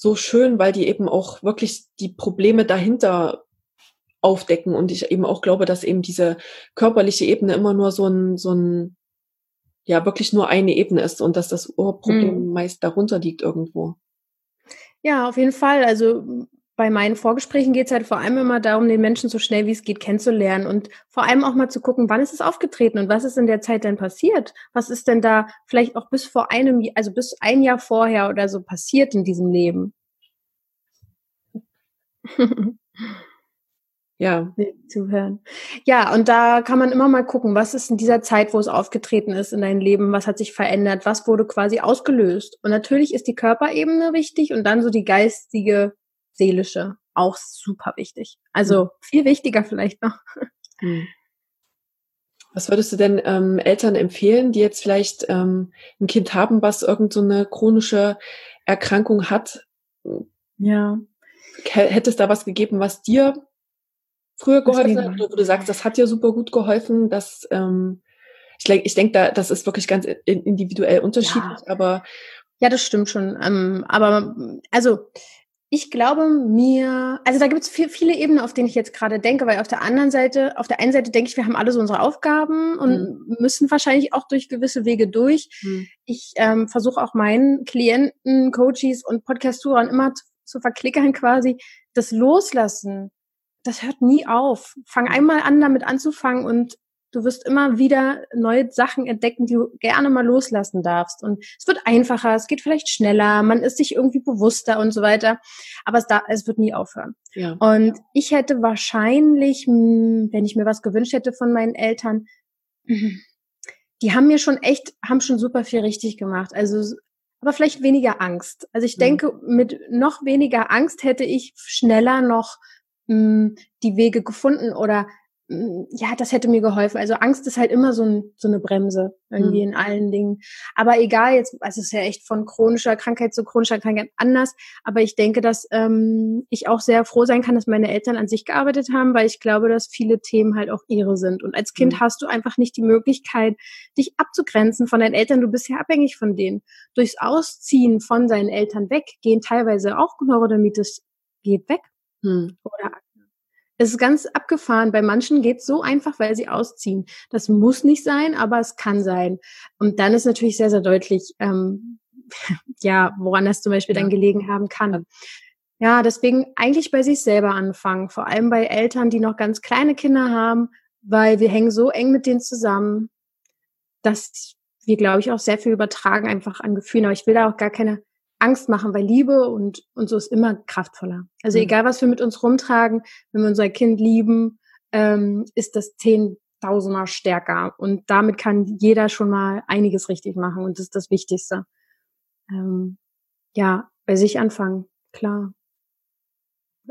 so schön, weil die eben auch wirklich die Probleme dahinter aufdecken. Und ich eben auch glaube, dass eben diese körperliche Ebene immer nur so ein, so ein, ja, wirklich nur eine Ebene ist und dass das Urproblem mhm. meist darunter liegt irgendwo. Ja, auf jeden Fall. Also bei meinen Vorgesprächen geht es halt vor allem immer darum, den Menschen so schnell wie es geht kennenzulernen und vor allem auch mal zu gucken, wann ist es aufgetreten und was ist in der Zeit denn passiert? Was ist denn da vielleicht auch bis vor einem, also bis ein Jahr vorher oder so passiert in diesem Leben? ja. zuhören. Ja, und da kann man immer mal gucken, was ist in dieser Zeit, wo es aufgetreten ist in deinem Leben, was hat sich verändert, was wurde quasi ausgelöst. Und natürlich ist die Körperebene wichtig und dann so die geistige, seelische auch super wichtig. Also mhm. viel wichtiger vielleicht noch. Mhm. Was würdest du denn ähm, Eltern empfehlen, die jetzt vielleicht ähm, ein Kind haben, was irgend so eine chronische Erkrankung hat? Ja. Hätte es da was gegeben, was dir früher geholfen hat, wo du sagst, das hat dir super gut geholfen, dass ähm, ich, ich denke, da, das ist wirklich ganz individuell unterschiedlich, ja. aber ja, das stimmt schon. Ähm, aber also ich glaube mir, also da gibt es viel, viele Ebenen, auf denen ich jetzt gerade denke, weil auf der anderen Seite, auf der einen Seite denke ich, wir haben alle so unsere Aufgaben und mhm. müssen wahrscheinlich auch durch gewisse Wege durch. Mhm. Ich ähm, versuche auch meinen Klienten, Coaches und Podcast-Tourern immer zu, zu verklickern quasi, das Loslassen das hört nie auf. Fang einmal an, damit anzufangen und du wirst immer wieder neue Sachen entdecken, die du gerne mal loslassen darfst. Und es wird einfacher, es geht vielleicht schneller, man ist sich irgendwie bewusster und so weiter. Aber es, da, es wird nie aufhören. Ja. Und ich hätte wahrscheinlich, hm, wenn ich mir was gewünscht hätte von meinen Eltern, die haben mir schon echt, haben schon super viel richtig gemacht. Also, aber vielleicht weniger Angst. Also ich denke, mit noch weniger Angst hätte ich schneller noch mh, die Wege gefunden oder mh, ja, das hätte mir geholfen. Also Angst ist halt immer so, ein, so eine Bremse irgendwie mhm. in allen Dingen. Aber egal, jetzt, also es ist ja echt von chronischer Krankheit zu chronischer Krankheit anders. Aber ich denke, dass ähm, ich auch sehr froh sein kann, dass meine Eltern an sich gearbeitet haben, weil ich glaube, dass viele Themen halt auch ihre sind. Und als Kind mhm. hast du einfach nicht die Möglichkeit, dich abzugrenzen von deinen Eltern. Du bist ja abhängig von denen. Durchs Ausziehen von seinen Eltern weg gehen teilweise auch Neurodermitis geht weg. Hm. Oder es ist ganz abgefahren. Bei manchen geht es so einfach, weil sie ausziehen. Das muss nicht sein, aber es kann sein. Und dann ist natürlich sehr, sehr deutlich, ähm, ja, woran das zum Beispiel ja. dann gelegen haben kann. Ja, deswegen eigentlich bei sich selber anfangen, vor allem bei Eltern, die noch ganz kleine Kinder haben, weil wir hängen so eng mit denen zusammen, dass wir, glaube ich, auch sehr viel übertragen einfach an Gefühlen. Aber ich will da auch gar keine Angst machen, weil Liebe und, und so ist immer kraftvoller. Also mhm. egal, was wir mit uns rumtragen, wenn wir unser Kind lieben, ähm, ist das zehntausender stärker. Und damit kann jeder schon mal einiges richtig machen. Und das ist das Wichtigste. Ähm, ja, bei sich anfangen, klar.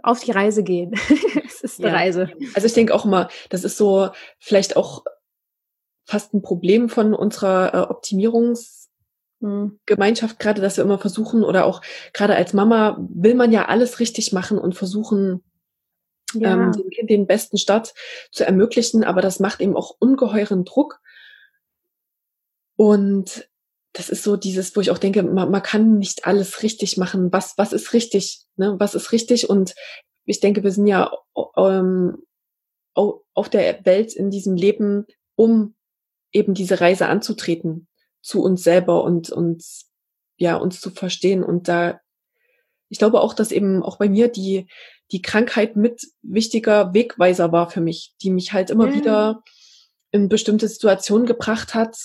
Auf die Reise gehen. es ist eine ja. Reise. Also ich denke auch immer, das ist so vielleicht auch fast ein Problem von unserer äh, Optimierungsgemeinschaft gerade, dass wir immer versuchen oder auch gerade als Mama will man ja alles richtig machen und versuchen, ja. ähm, dem Kind den besten Start zu ermöglichen, aber das macht eben auch ungeheuren Druck. Und das ist so dieses, wo ich auch denke, man, man kann nicht alles richtig machen. Was, was ist richtig? Ne? Was ist richtig? Und ich denke, wir sind ja ähm, auf der Welt in diesem Leben, um eben diese Reise anzutreten zu uns selber und uns, ja, uns zu verstehen. Und da, ich glaube auch, dass eben auch bei mir die, die Krankheit mit wichtiger Wegweiser war für mich, die mich halt immer ja. wieder in bestimmte Situationen gebracht hat,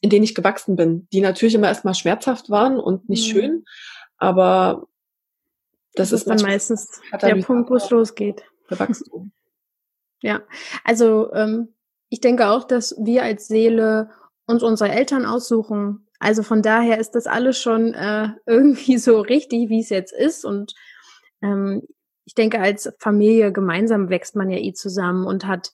in denen ich gewachsen bin, die natürlich immer erstmal schmerzhaft waren und nicht mhm. schön, aber das, das ist dann meistens der Punkt, wo es losgeht. Der Wachstum. Ja, also ähm, ich denke auch, dass wir als Seele uns unsere Eltern aussuchen. Also von daher ist das alles schon äh, irgendwie so richtig, wie es jetzt ist. Und ähm, ich denke, als Familie gemeinsam wächst man ja eh zusammen und hat,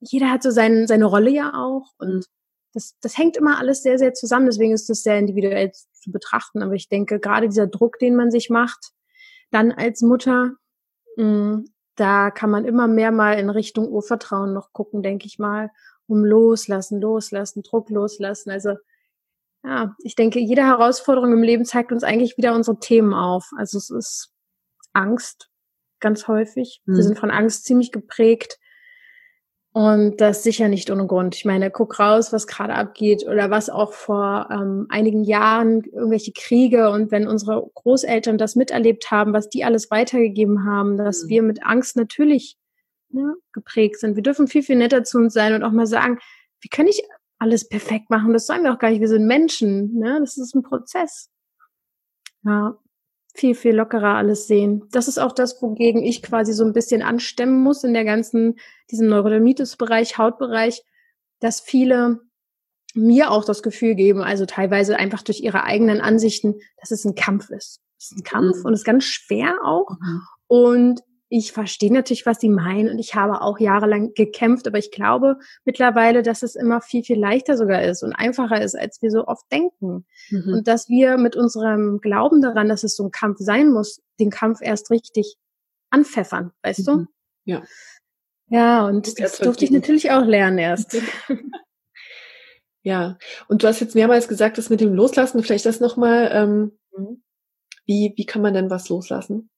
jeder hat so sein, seine Rolle ja auch. Und das, das hängt immer alles sehr, sehr zusammen. Deswegen ist das sehr individuell zu betrachten. Aber ich denke, gerade dieser Druck, den man sich macht, dann als Mutter, mh, mm, da kann man immer mehr mal in Richtung Urvertrauen noch gucken, denke ich mal, um loslassen, loslassen, Druck loslassen. Also ja, ich denke, jede Herausforderung im Leben zeigt uns eigentlich wieder unsere Themen auf. Also es ist Angst ganz häufig. Mhm. Wir sind von Angst ziemlich geprägt. Und das sicher nicht ohne Grund. Ich meine, guck raus, was gerade abgeht oder was auch vor ähm, einigen Jahren irgendwelche Kriege und wenn unsere Großeltern das miterlebt haben, was die alles weitergegeben haben, dass mhm. wir mit Angst natürlich ne, geprägt sind. Wir dürfen viel, viel netter zu uns sein und auch mal sagen, wir können nicht alles perfekt machen. Das sagen wir auch gar nicht. Wir sind Menschen. Ne? Das ist ein Prozess. Ja, viel, viel lockerer alles sehen. Das ist auch das, wogegen ich quasi so ein bisschen anstemmen muss in der ganzen, diesem Neurodermitis-Bereich, Hautbereich, dass viele mir auch das Gefühl geben, also teilweise einfach durch ihre eigenen Ansichten, dass es ein Kampf ist. Es ist ein Kampf mhm. und es ist ganz schwer auch. Mhm. Und ich verstehe natürlich, was sie meinen und ich habe auch jahrelang gekämpft, aber ich glaube mittlerweile, dass es immer viel, viel leichter sogar ist und einfacher ist, als wir so oft denken. Mhm. Und dass wir mit unserem Glauben daran, dass es so ein Kampf sein muss, den Kampf erst richtig anpfeffern, weißt mhm. du? Ja. Ja, und das durfte ich natürlich auch lernen erst. ja, und du hast jetzt mehrmals gesagt, das mit dem Loslassen, vielleicht das nochmal, ähm, mhm. wie, wie kann man denn was loslassen?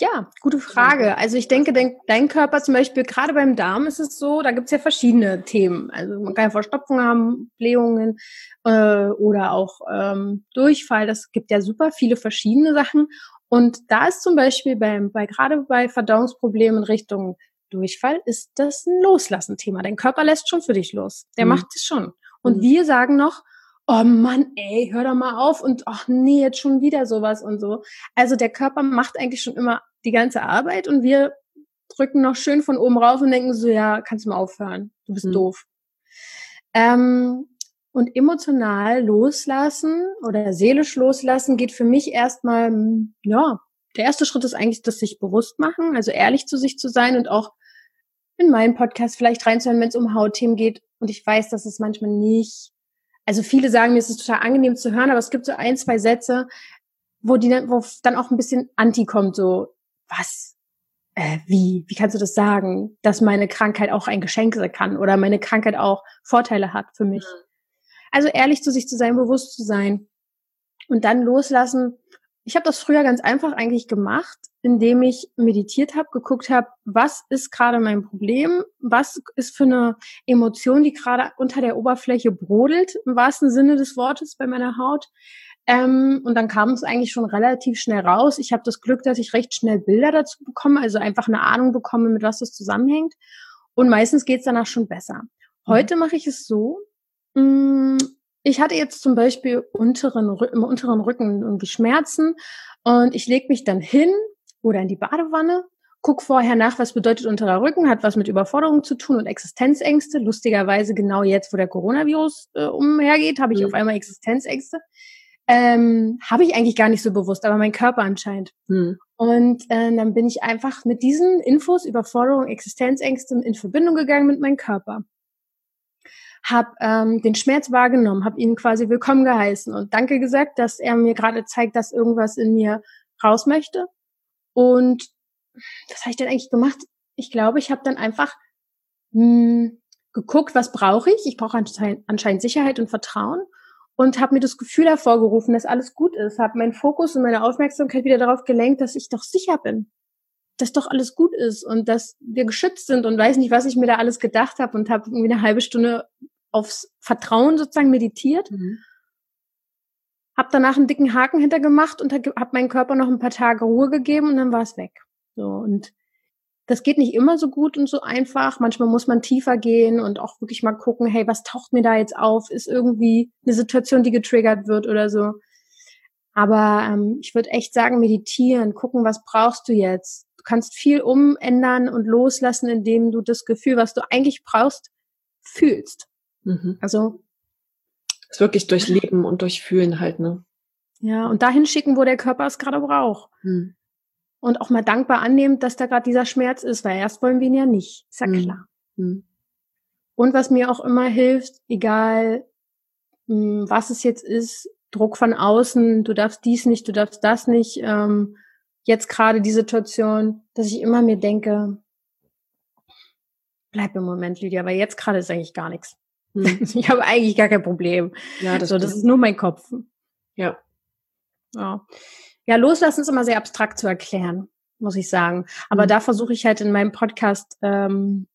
Ja, gute Frage. Also ich denke, dein, dein Körper zum Beispiel, gerade beim Darm ist es so, da gibt's ja verschiedene Themen. Also man kann ja Verstopfung haben, Blähungen äh, oder auch ähm, Durchfall. Das gibt ja super viele verschiedene Sachen. Und da ist zum Beispiel beim, bei gerade bei Verdauungsproblemen in Richtung Durchfall, ist das ein Loslassen-Thema. Dein Körper lässt schon für dich los. Der mhm. macht es schon. Und mhm. wir sagen noch, oh Mann, ey, hör doch mal auf und ach nee, jetzt schon wieder sowas und so. Also der Körper macht eigentlich schon immer die ganze Arbeit und wir drücken noch schön von oben rauf und denken so, ja, kannst du mal aufhören, du bist mhm. doof. Ähm, und emotional loslassen oder seelisch loslassen geht für mich erstmal, ja, der erste Schritt ist eigentlich das sich bewusst machen, also ehrlich zu sich zu sein und auch in meinen Podcast vielleicht reinzuhören, wenn es um Hautthemen geht. Und ich weiß, dass es manchmal nicht also viele sagen mir, es ist total angenehm zu hören, aber es gibt so ein, zwei Sätze, wo die dann, wo dann auch ein bisschen Anti kommt, so, was? Äh, wie? Wie kannst du das sagen, dass meine Krankheit auch ein Geschenk sein kann oder meine Krankheit auch Vorteile hat für mich? Mhm. Also ehrlich zu sich zu sein, bewusst zu sein und dann loslassen. Ich habe das früher ganz einfach eigentlich gemacht. Indem ich meditiert habe, geguckt habe, was ist gerade mein Problem, was ist für eine Emotion, die gerade unter der Oberfläche brodelt, im wahrsten Sinne des Wortes bei meiner Haut. Ähm, und dann kam es eigentlich schon relativ schnell raus. Ich habe das Glück, dass ich recht schnell Bilder dazu bekomme, also einfach eine Ahnung bekomme, mit was das zusammenhängt. Und meistens geht's danach schon besser. Mhm. Heute mache ich es so. Mh, mm, ich hatte jetzt zum Beispiel unteren, im unteren Rücken irgendwie Schmerzen und ich lege mich dann hin oder in die Badewanne, guck vorher nach, was bedeutet unterer Rücken, hat was mit Überforderung zu tun und Existenzängste. Lustigerweise genau jetzt, wo der Coronavirus äh, umhergeht, habe ich mhm. auf einmal Existenzängste. Ähm, habe ich eigentlich gar nicht so bewusst, aber mein Körper anscheinend. Mhm. Und äh, dann bin ich einfach mit diesen Infos, Überforderung, Existenzängste in Verbindung gegangen mit meinem Körper. Hab ähm, den Schmerz wahrgenommen, habe ihn quasi willkommen geheißen und danke gesagt, dass er mir gerade zeigt, dass irgendwas in mir raus möchte und was habe ich denn eigentlich gemacht? Ich glaube, ich habe dann einfach mh, hm, geguckt, was brauche ich. Ich brauche anscheinend, Sicherheit und Vertrauen und habe mir das Gefühl hervorgerufen, dass alles gut ist. Habe meinen Fokus und meine Aufmerksamkeit wieder darauf gelenkt, dass ich doch sicher bin, dass doch alles gut ist und dass wir geschützt sind und weiß nicht, was ich mir da alles gedacht habe und habe irgendwie eine halbe Stunde aufs Vertrauen sozusagen meditiert. Mhm. Hab danach einen dicken Haken hintergemacht und habe meinem Körper noch ein paar Tage Ruhe gegeben und dann war es weg. So und das geht nicht immer so gut und so einfach. Manchmal muss man tiefer gehen und auch wirklich mal gucken, hey, was taucht mir da jetzt auf? Ist irgendwie eine Situation, die getriggert wird oder so. Aber ähm, ich würde echt sagen, meditieren, gucken, was brauchst du jetzt. Du kannst viel umändern und loslassen, indem du das Gefühl, was du eigentlich brauchst, fühlst. Mhm. Also es wirklich durchleben und durchfühlen halt, ne? Ja, und dahin schicken, wo der Körper es gerade braucht. Hm. Und auch mal dankbar annehmen, dass da gerade dieser Schmerz ist, weil erst wollen wir ihn ja nicht. Ist ja hm. klar. Hm. Und was mir auch immer hilft, egal hm, was es jetzt ist, Druck von außen, du darfst dies nicht, du darfst das nicht, ähm, jetzt gerade die Situation, dass ich immer mir denke, bleib im Moment, Lydia, weil jetzt gerade ist eigentlich gar nichts. Hm. Ich habe eigentlich gar kein Problem. Ja, das, so, das ist nur mein Kopf. Ja. Ja. Ja, loslassen ist immer sehr abstrakt zu erklären, muss ich sagen. Aber mhm. da versuche ich halt in meinem Podcast ähm,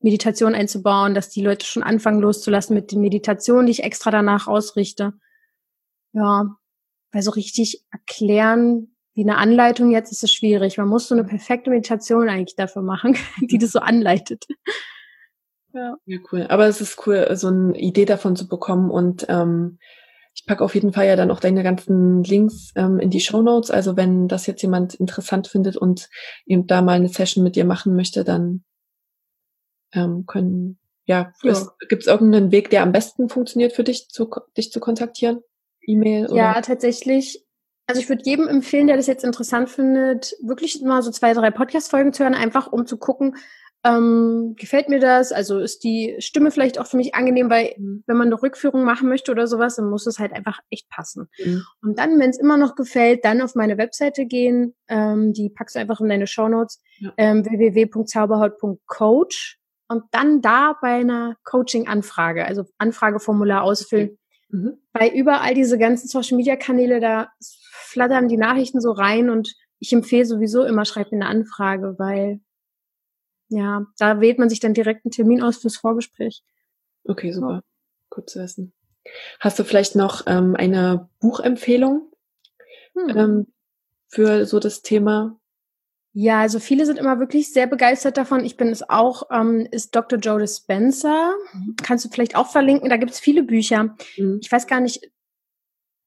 Meditation einzubauen, dass die Leute schon anfangen loszulassen mit den Meditationen, die ich extra danach ausrichte. Ja, weil so richtig erklären, wie eine Anleitung jetzt ist es schwierig. Man muss so eine perfekte Meditation eigentlich dafür machen, die das so anleitet. Ja. ja, cool. Aber es ist cool, so eine Idee davon zu bekommen und ähm, ich packe auf jeden Fall ja dann auch deine ganzen Links ähm, in die Show Notes. Also wenn das jetzt jemand interessant findet und eben da mal eine Session mit dir machen möchte, dann ähm, können, ja, ja. gibt es irgendeinen Weg, der am besten funktioniert für dich, zu, dich zu kontaktieren? E-Mail? Oder? Ja, tatsächlich. Also ich würde jedem empfehlen, der das jetzt interessant findet, wirklich mal so zwei, drei Podcast-Folgen zu hören, einfach um zu gucken, ähm, gefällt mir das? Also ist die Stimme vielleicht auch für mich angenehm, weil mhm. wenn man eine Rückführung machen möchte oder sowas, dann muss es halt einfach echt passen. Mhm. Und dann, wenn es immer noch gefällt, dann auf meine Webseite gehen. Ähm, die packst du einfach in deine Shownotes. Ja. Ähm, www.zauberhaut.coach und dann da bei einer Coaching-Anfrage, also Anfrageformular ausfüllen. Mhm. Bei überall diese ganzen Social-Media-Kanäle, da flattern die Nachrichten so rein und ich empfehle sowieso immer, schreib mir eine Anfrage, weil ja, da wählt man sich dann direkt einen Termin aus fürs Vorgespräch. Okay, super. So. Gut zu wissen. Hast du vielleicht noch ähm, eine Buchempfehlung hm. ähm, für so das Thema? Ja, also viele sind immer wirklich sehr begeistert davon. Ich bin es auch, ähm, ist Dr. Joe Dispenza. Mhm. Kannst du vielleicht auch verlinken? Da gibt es viele Bücher. Mhm. Ich weiß gar nicht,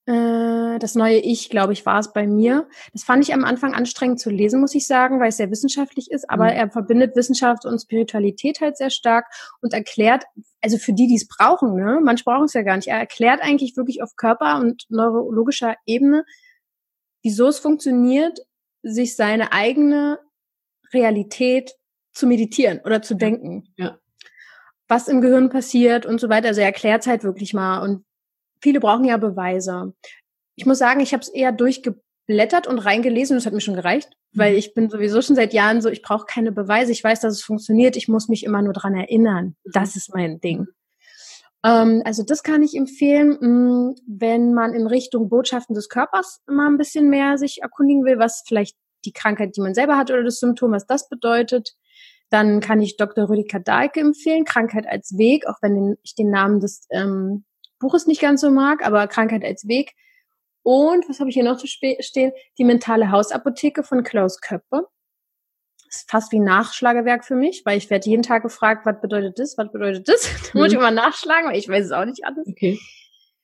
äh, das neue Ich, glaube ich, war es bei mir. Das fand ich am Anfang anstrengend zu lesen, muss ich sagen, weil es sehr wissenschaftlich ist, aber mhm. er verbindet Wissenschaft und Spiritualität halt sehr stark und erklärt, also für die, die es brauchen, ne, manche brauchen es ja gar nicht, er erklärt eigentlich wirklich auf Körper- und neurologischer Ebene, wieso es funktioniert, sich seine eigene Realität zu meditieren oder zu denken. Ja. Was im Gehirn passiert und so weiter. Also er erklärt es halt wirklich mal und viele brauchen ja Beweise. Ich muss sagen, ich habe es eher durchgeblättert und reingelesen und das hat mir schon gereicht, mhm. weil ich bin sowieso schon seit Jahren so, ich brauche keine Beweise, ich weiß, dass es funktioniert, ich muss mich immer nur dran erinnern. Mhm. Das ist mein Ding. Ähm, also das kann ich empfehlen, mm, wenn man in Richtung Botschaften des Körpers immer ein bisschen mehr sich erkundigen will, was vielleicht die Krankheit, die man selber hat oder das Symptom, was das bedeutet. Dann kann ich Dr. Rüdiger Dahlke empfehlen, Krankheit als Weg, auch wenn ich den Namen des ähm, Buches nicht ganz so mag, aber Krankheit als Weg. Und was habe ich hier noch zu stehen? Die mentale Hausapotheke von Klaus Köppe. Das ist fast wie ein Nachschlagewerk für mich, weil ich werde jeden Tag gefragt, was bedeutet das, was bedeutet das? da muss ich mhm. immer nachschlagen, weil ich weiß es auch nicht alles. Okay.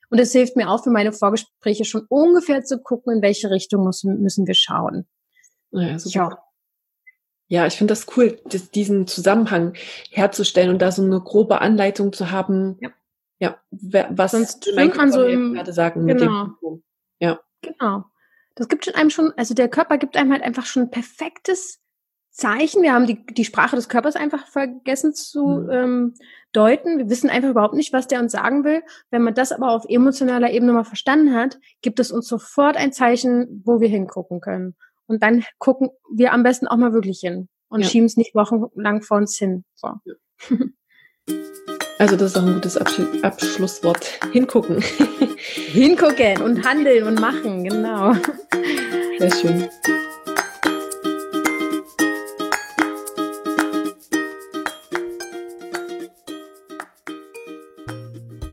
Und es hilft mir auch für meine Vorgespräche schon ungefähr zu gucken, in welche Richtung müssen, müssen wir schauen. Naja, super. Ja. Ja, ich finde das cool, diesen Zusammenhang herzustellen und da so eine grobe Anleitung zu haben. Ja. Ja, was Sonst mein man so im, gerade sagen genau. mit dem Ja. Genau. Das gibt schon einem schon, also der Körper gibt einem halt einfach schon ein perfektes Zeichen. Wir haben die, die Sprache des Körpers einfach vergessen zu mhm. ähm, deuten. Wir wissen einfach überhaupt nicht, was der uns sagen will. Wenn man das aber auf emotionaler Ebene mal verstanden hat, gibt es uns sofort ein Zeichen, wo wir hingucken können. Und dann gucken wir am besten auch mal wirklich hin und ja. schieben es nicht wochenlang vor uns hin. So. Ja. Also das ist auch ein gutes Absch Abschlusswort. Hingucken. Hingucken und handeln und machen, genau. Sehr schön.